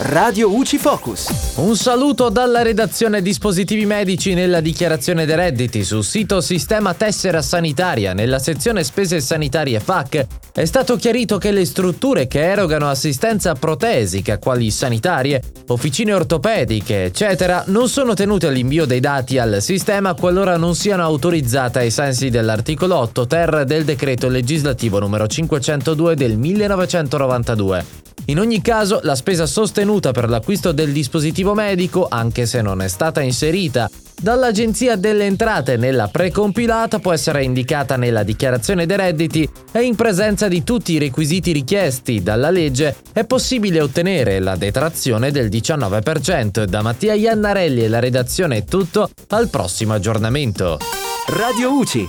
Radio UCI Focus. Un saluto dalla redazione dispositivi medici nella dichiarazione dei redditi sul sito Sistema Tessera Sanitaria nella sezione spese sanitarie FAC. È stato chiarito che le strutture che erogano assistenza protesica, quali sanitarie, officine ortopediche, eccetera, non sono tenute all'invio dei dati al sistema qualora non siano autorizzate ai sensi dell'articolo 8 ter del decreto legislativo numero 502 del 1992. In ogni caso, la spesa sostenuta per l'acquisto del dispositivo medico, anche se non è stata inserita dall'Agenzia delle Entrate nella precompilata, può essere indicata nella dichiarazione dei redditi e in presenza di tutti i requisiti richiesti dalla legge è possibile ottenere la detrazione del 19%. Da Mattia Iannarelli e la redazione è tutto, al prossimo aggiornamento. Radio UCI